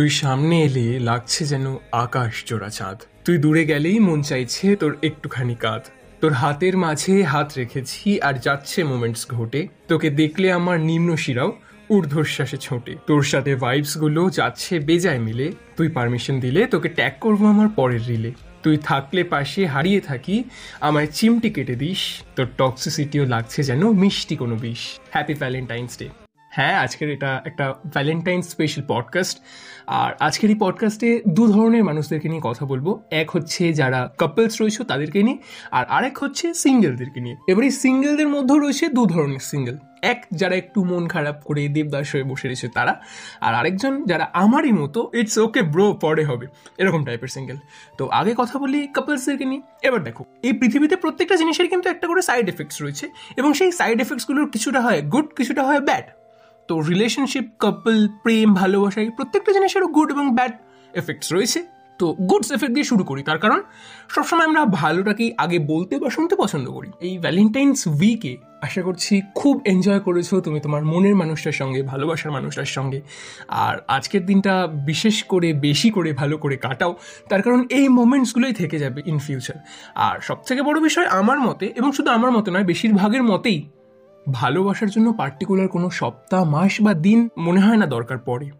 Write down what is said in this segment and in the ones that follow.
তুই সামনে এলে লাগছে যেন আকাশ জোড়া চাঁদ। তুই দূরে গেলেই মন চাইছে তোর একটুখানি কাঁধ। তোর হাতের মাঝে হাত রেখেছি আর যাচ্ছে মোমেন্টস ঘটে। তোকে দেখলে আমার নিম্ন শিরাও ঊর্ধ্বশ্বাসে ছোটে। তোর সাথে ভাইবসগুলো যাচ্ছে বেজায় মিলে। তুই পারমিশন দিলে তোকে ট্যাগ করব আমার পরের রিলে তুই থাকলে পাশে হারিয়ে থাকি, আমায় চিমটি কেটে দিস। তোর টক্সিসিটিও লাগছে যেন মিষ্টি কোনো বিষ। হ্যাপি ভ্যালেন্টাইন্স ডে হ্যাঁ আজকের এটা একটা ভ্যালেন্টাইন স্পেশাল পডকাস্ট আর আজকের এই পডকাস্টে দু ধরনের মানুষদেরকে নিয়ে কথা বলব। এক হচ্ছে যারা কাপলস রয়েছে তাদেরকে নিয়ে, আর আরেক হচ্ছে সিঙ্গেলদেরকে নিয়ে। এবার এই সিঙ্গেলদের মধ্যেও রয়েছে দু ধরনের সিঙ্গেল এক, যারা একটু মন খারাপ করে দেবদাস হয়ে বসে রয়েছে তারা, আর আরেকজন যারা আমারই মতো ইটস ওকে ব্রো পরে হবে। এরকম টাইপের সিঙ্গেল তো আগে কথা বলি কাপলসদেরকে নিয়ে। এবার দেখো, এই পৃথিবীতে প্রত্যেকটা জিনিসের কিন্তু একটা করে সাইড এফেক্টস রয়েছে, এবং সেই সাইড এফেক্টসগুলোর কিছুটা হয় গুড কিছুটা হয় ব্যাড তো রিলেশনশিপ কাপল প্রেম, ভালোবাসা এই প্রত্যেকটা জিনিসেরও গুড এবং ব্যাড এফেক্টস রয়েছে। তো গুডস এফেক্ট দিয়ে শুরু করি। তার কারণ, সবসময় আমরা ভালোটাকেই আগে বলতে বা শুনতে পছন্দ করি। এই ভ্যালেন্টাইন্স উইকে আশা করছি খুব এনজয় করেছ তুমি তোমার মনের মানুষটার সঙ্গে, ভালোবাসার মানুষটার সঙ্গে। আর আজকের দিনটা বিশেষ করে, বেশি করে, ভালো করে কাটাও। তার কারণ এই মোমেন্টসগুলোই থেকে যাবে ইন ফিউচার আর সবথেকে বড় বিষয় আমার মতে, এবং শুধু আমার মতে নয়, বেশিরভাগের মতেই ভালোবাসার জন্য পার্টিকুলার কোনো সপ্তাহ, মাস বা দিন মনে হয় না দরকার পড়ে।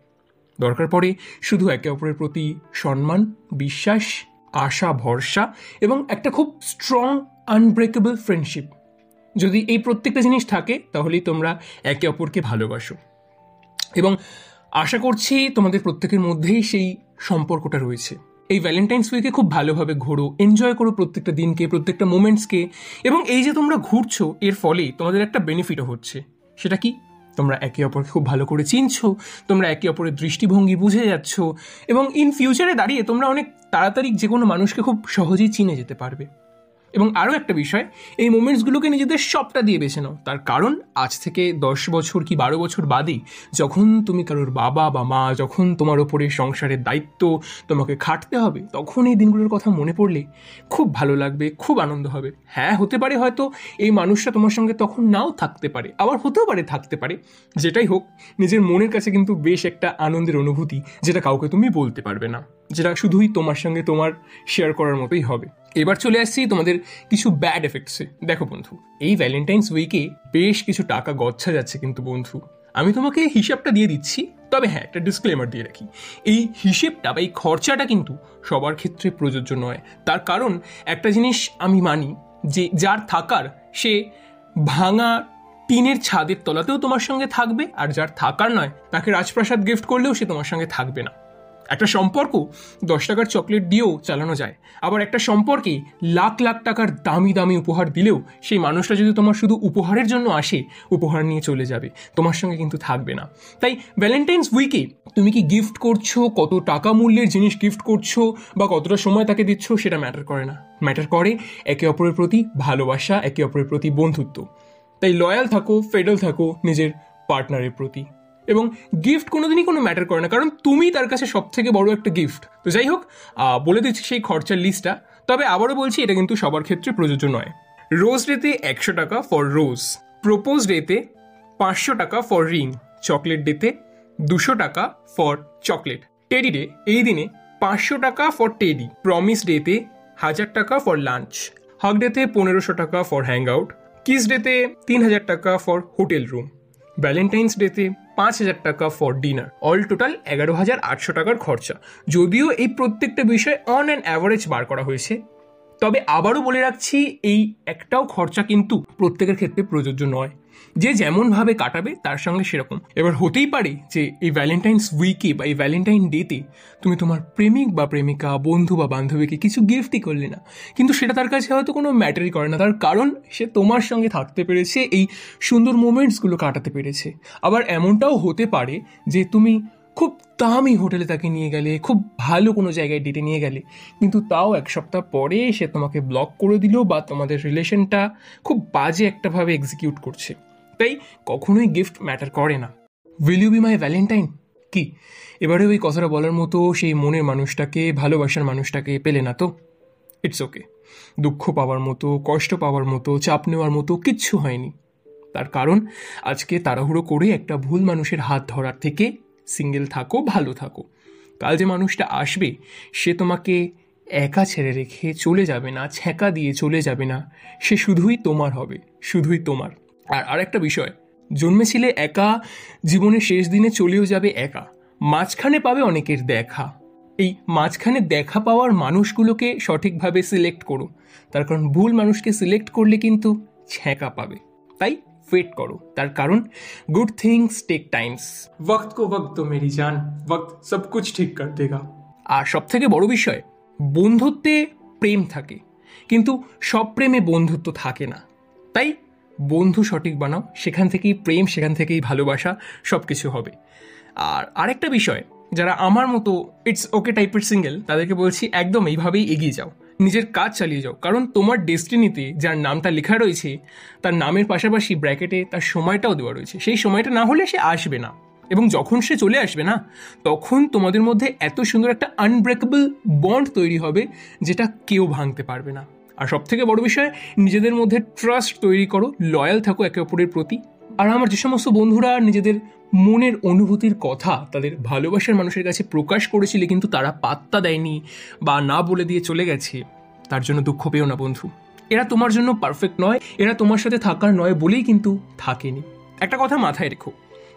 দরকার পড়ে শুধু একে অপরের প্রতি সম্মান, বিশ্বাস, আশা, ভরসা এবং একটা খুব স্ট্রং আনব্রেকেবল ফ্রেন্ডশিপ যদি এই প্রত্যেকটা জিনিস থাকে, তাহলেই তোমরা একে অপরকে ভালোবাসো। এবং আশা করছি তোমাদের প্রত্যেকের মধ্যেই সেই সম্পর্কটা রয়েছে। এই ভ্যালেন্টাইন্স উইকে খুব ভালোভাবে ঘোরো এনজয় করো প্রত্যেকটা দিনকে, প্রত্যেকটা মোমেন্টসকে এবং এই যে তোমরা ঘুরছো, এর ফলে তোমাদের একটা বেনিফিটও হচ্ছে। সেটা কি? তোমরা একে অপরকে খুব ভালো করে চিনছো, তোমরা একে অপরের দৃষ্টিভঙ্গি বুঝে যাচ্ছ, এবং ইন ফিউচারে দাঁড়িয়ে তোমরা অনেক তাড়াতাড়ি যে কোনো মানুষকে খুব সহজেই চিনে যেতে পারবে। এবং আরও একটা বিষয়, এই মোমেন্টসগুলোকে নিজেদের সবটা দিয়ে বেছে নাও। তার কারণ, আজ থেকে দশ বছর কি বারো বছর বাদে যখন তুমি কারোর বাবা বা মা, যখন তোমার ওপরে সংসারের দায়িত্ব তোমাকে খাটতে হবে, তখন এই দিনগুলোর কথা মনে পড়লে খুব ভালো লাগবে, খুব আনন্দ হবে। হ্যাঁ হতে পারে হয়তো এই মানুষটা তোমার সঙ্গে তখন নাও থাকতে পারে, আবার হতেও পারে থাকতে পারে। যেটাই হোক, নিজের মনের কাছে কিন্তু বেশ একটা আনন্দের অনুভূতি, যেটা কাউকে তুমি বলতে পারবে না। যেটা শুধুই তোমার সঙ্গে তোমার শেয়ার করার মতোই হবে। এবার চলে আসছি তোমাদের কিছু ব্যাড এফেক্টসে দেখো বন্ধু, এই ভ্যালেন্টাইন্স উইকে বেশ কিছু টাকা গচ্ছা যাচ্ছে কিন্তু বন্ধু। আমি তোমাকে হিসাবটা দিয়ে দিচ্ছি, তবে হ্যাঁ একটা ডিসক্লেমার দিয়ে রাখি। এই হিসেবটা বা এই খরচাটা কিন্তু সবার ক্ষেত্রে প্রযোজ্য নয়। তার কারণ একটা জিনিস আমি মানি যে যার থাকার, সে ভাঙা টিনের ছাদের তলাতেও তোমার সঙ্গে থাকবে, আর যার থাকার নয়, তাকে রাজপ্রাসাদ গিফট করলেও সে তোমার সঙ্গে থাকবে না। একটা সম্পর্ক, দশ টাকার চকলেট দিয়েও চালানো যায়। আবার একটা সম্পর্কে লাখ লাখ টাকার দামি দামি উপহার দিলেও সেই মানুষটা যদি তোমার শুধু উপহারের জন্য আসে, উপহার নিয়ে চলে যাবে। তোমার সঙ্গে কিন্তু থাকবে না। তাই ভ্যালেন্টাইন্স উইকে তুমি কি গিফট করছ, কত টাকা মূল্যের জিনিস গিফট করছ বা কতটা সময় তাকে দিচ্ছ সেটা ম্যাটার করে না। ম্যাটার করে একে অপরের প্রতি ভালোবাসা, একে অপরের প্রতি বন্ধুত্ব। তাই লয়াল থাকো ফেডাল থাকো নিজের পার্টনারের প্রতি। এবং গিফট কোনোদিনই কোনো ম্যাটার করে না, কারণ তুমি তার কাছে সব থেকে বড় একটা গিফট তো যাই হোক বলে দিচ্ছি সেই খরচার লিস্টটা তবে আবারও বলছি, এটা কিন্তু সবার ক্ষেত্রে প্রযোজ্য নয়। রোজ ডেতে একশো টাকা ফর রোজ প্রপোজ ডেতে পাঁচশো টাকা ফর রিং চকলেট ডেতে দুশো টাকা ফর চকলেট টেডি ডে এই দিনে পাঁচশো টাকা ফর টেডি প্রমিস ডেতে হাজার টাকা ফর লাঞ্চ হাক ডেতে পনেরোশো টাকা ফর হ্যাং আউট কিস ডেতে তিন হাজার টাকা ফর হোটেল রুম ভ্যালেন্টাইন্স ডেতে পাঁচ হাজার টাকা ফর ডিনার অল টোটাল এগারো হাজার আটশো টাকার খরচা। যদিও এই প্রত্যেকটা বিষয় অন অ্যান্ড অ্যাভারেজ বার করা হয়েছে। তবে আবারও বলে রাখছি, এই একটাও খরচা কিন্তু প্রত্যেকের ক্ষেত্রে প্রযোজ্য নয়। যে যেমনভাবে কাটাবে, তার সঙ্গে সেরকম। এবার হতেই পারে যে এই ভ্যালেন্টাইন্স উইকে বা এই ভ্যালেন্টাইন ডেতে তুমি তোমার প্রেমিক বা প্রেমিকা, বন্ধু বা বান্ধবীকে কিছু গিফটই করলে না। কিন্তু সেটা তার কাছে হয়তো কোনো ম্যাটারই করে না। তার কারণ, সে তোমার সঙ্গে থাকতে পেরেছে, এই সুন্দর মোমেন্টসগুলো কাটাতে পেরেছে। আবার এমনটাও হতে পারে যে তুমি খুব দামি হোটেলে তাকে নিয়ে গেলে, খুব ভালো কোনো জায়গায় ডেটে নিয়ে গেলে। কিন্তু তাও এক সপ্তাহ পরে সে তোমাকে ব্লক করে দিল বা তোমাদের রিলেশনটা খুব বাজে একটাভাবে এক্সিকিউট করছে। তাই কখনোই গিফট ম্যাটার করে না। Will you be my valentine কি? এবারে ওই কথাটা বলার মতো সেই মনের মানুষটাকে, ভালোবাসার মানুষটাকে পেলে না তো? ইটস ওকে দুঃখ পাওয়ার মতো, কষ্ট পাওয়ার মতো, চাপ নেওয়ার মতো কিচ্ছু হয়নি। তার কারণ, আজকে তাড়াহুড়ো করে একটা ভুল মানুষের হাত ধরার থেকে সিঙ্গেল থাকো, ভালো থাকো। কাল যে মানুষটা আসবে, সে তোমাকে একা ছেড়ে রেখে চলে যাবে না, ছ্যাঁকা দিয়ে চলে যাবে না। সে শুধুই তোমার হবে, শুধুই তোমার। আর আরেকটা বিষয়, জন্মেছিলে একা, জীবনের শেষ দিনে চলেও যাবে একা। মাঝখানে পাবে অনেকের দেখা। এই মাঝখানে দেখা পাওয়ার মানুষগুলোকে সঠিকভাবে সিলেক্ট করো। তার কারণ ভুল মানুষকে সিলেক্ট করলে কিন্তু ছ্যাঁকা পাবে। তাই ওয়েট করো তার কারণ গুড থিংস টেক টাইমস वक्त को वक्त तो मेरी जान वक्त सब कुछ ठीक कर देगा আর সব থেকে বড় বিষয় বন্ধুত্বে প্রেম থাকে কিন্তু সব প্রেমে বন্ধুত্ব থাকে না তাই বন্ধু সঠিক বানাও সেখান থেকেই প্রেম সেখান থেকেই ভালোবাসা সব কিছু হবে আর আরেকটা বিষয় যারা আমার মতো ইটস ওকে টাইপের সিঙ্গেল তাদেরকে বলছি একদম এইভাবেই এগিয়ে যাও নিজের কাজ চালিয়ে যাও। কারণ তোমার ডেস্টিনিতে যার নামটা লেখা রয়েছে, তার নামের পাশাপাশি ব্র্যাকেটে তার সময়টাও দেওয়া রয়েছে। সেই সময়টা না হলে সে আসবে না। এবং যখন সে চলে আসবে না, তখন তোমাদের মধ্যে এত সুন্দর একটা আনব্রেকেবল বন্ড তৈরি হবে, যেটা কেউ ভাঙতে পারবে না। আর সব থেকে বড় বিষয়, নিজেদের মধ্যে ট্রাস্ট তৈরি করো লয়াল থাকো একে অপরের প্রতি। আর আমার যে সমস্ত বন্ধুরা নিজেদের মনের অনুভূতির কথা তাদের ভালোবাসার মানুষের কাছে প্রকাশ করেছিলে, কিন্তু তারা পাত্তা দেয়নি বা না বলে দিয়ে চলে গেছে, তার জন্য দুঃখ পেও না বন্ধু। এরা তোমার জন্য পারফেক্ট নয়, এরা তোমার সাথে থাকার নয় বলেই কিন্তু থাকেনি। একটা কথা মাথায় রেখো,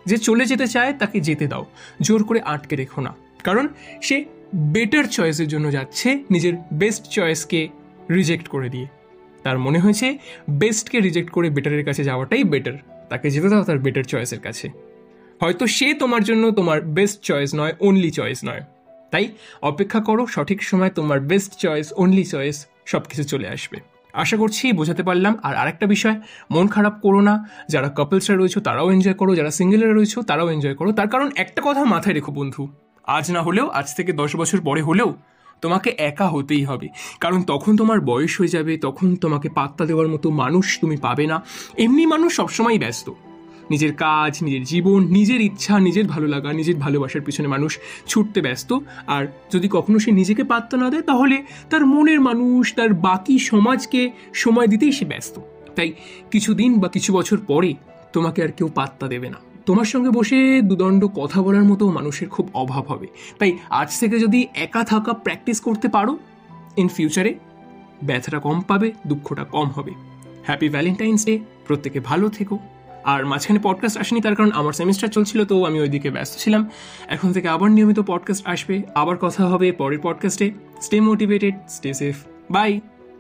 যে চলে যেতে চায় তাকে যেতে দাও, জোর করে আটকে রেখো না। কারণ সে বেটার চয়েসের জন্য যাচ্ছে, নিজের বেস্ট চয়েসকে রিজেক্ট করে দিয়ে। তার মনে হয়েছে বেস্টকে রিজেক্ট করে বেটারের কাছে যাওয়াটাই বেটার তাকে যেতে দাও তার বেটার চয়েসের কাছে। হয়তো সে তোমার জন্য তোমার বেস্ট চয়েস নয় অনলি চয়েস নয়। তাই অপেক্ষা করো, সঠিক সময় তোমার বেস্ট চয়েস অনলি চয়েস সব কিছু চলে আসবে। আশা করছি বোঝাতে পারলাম। আর আরেকটা বিষয়, মন খারাপ করো না। যারা কাপলসরা রয়েছে, তারাও এনজয় করো। যারা সিঙ্গেলরা রয়েছে, তারাও এনজয় করো। তার কারণ একটা কথা মাথায় রেখো বন্ধু। আজ না হলেও, আজ থেকে দশ বছর পরে হলেও তোমাকে একা হতেই হবে। কারণ তখন তোমার বয়স হয়ে যাবে, তখন তোমাকে পাত্তা দেওয়ার মতো মানুষ তুমি পাবে না। এমনি মানুষ সবসময় ব্যস্ত। নিজের কাজ, নিজের জীবন, নিজের ইচ্ছা, নিজের ভালো লাগা, নিজের ভালোবাসার পিছনে মানুষ ছুটতে ব্যস্ত। আর যদি কখনো সে নিজেকে পাত্তা না দেয়, তাহলে তার মনের মানুষ, তার বাকি সমাজকে সময় দিতেই সে ব্যস্ত। তাই কিছুদিন বা কিছু বছর পরে তোমাকে আর কেউ পাত্তা দেবে না। তোমার সঙ্গে বসে দুদণ্ড কথা বলার মতো মানুষের খুব অভাব হবে। তাই আজ থেকে যদি একা থাকা প্র্যাকটিস করতে পারো ইন ফিউচারে ব্যথাটা কম পাবে, দুঃখটা কম হবে। হ্যাপি ভ্যালেন্টাইন্স ডে প্রত্যেকে ভালো থেকো। আর মাঝখানে পডকাস্ট আসেনি, তার কারণ আমার সেমিস্টার চলছিল, তো আমি ওইদিকে ব্যস্ত ছিলাম। এখন থেকে আবার নিয়মিত পডকাস্ট আসবে। আবার কথা হবে পরের পডকাস্টে stay motivated stay safe bye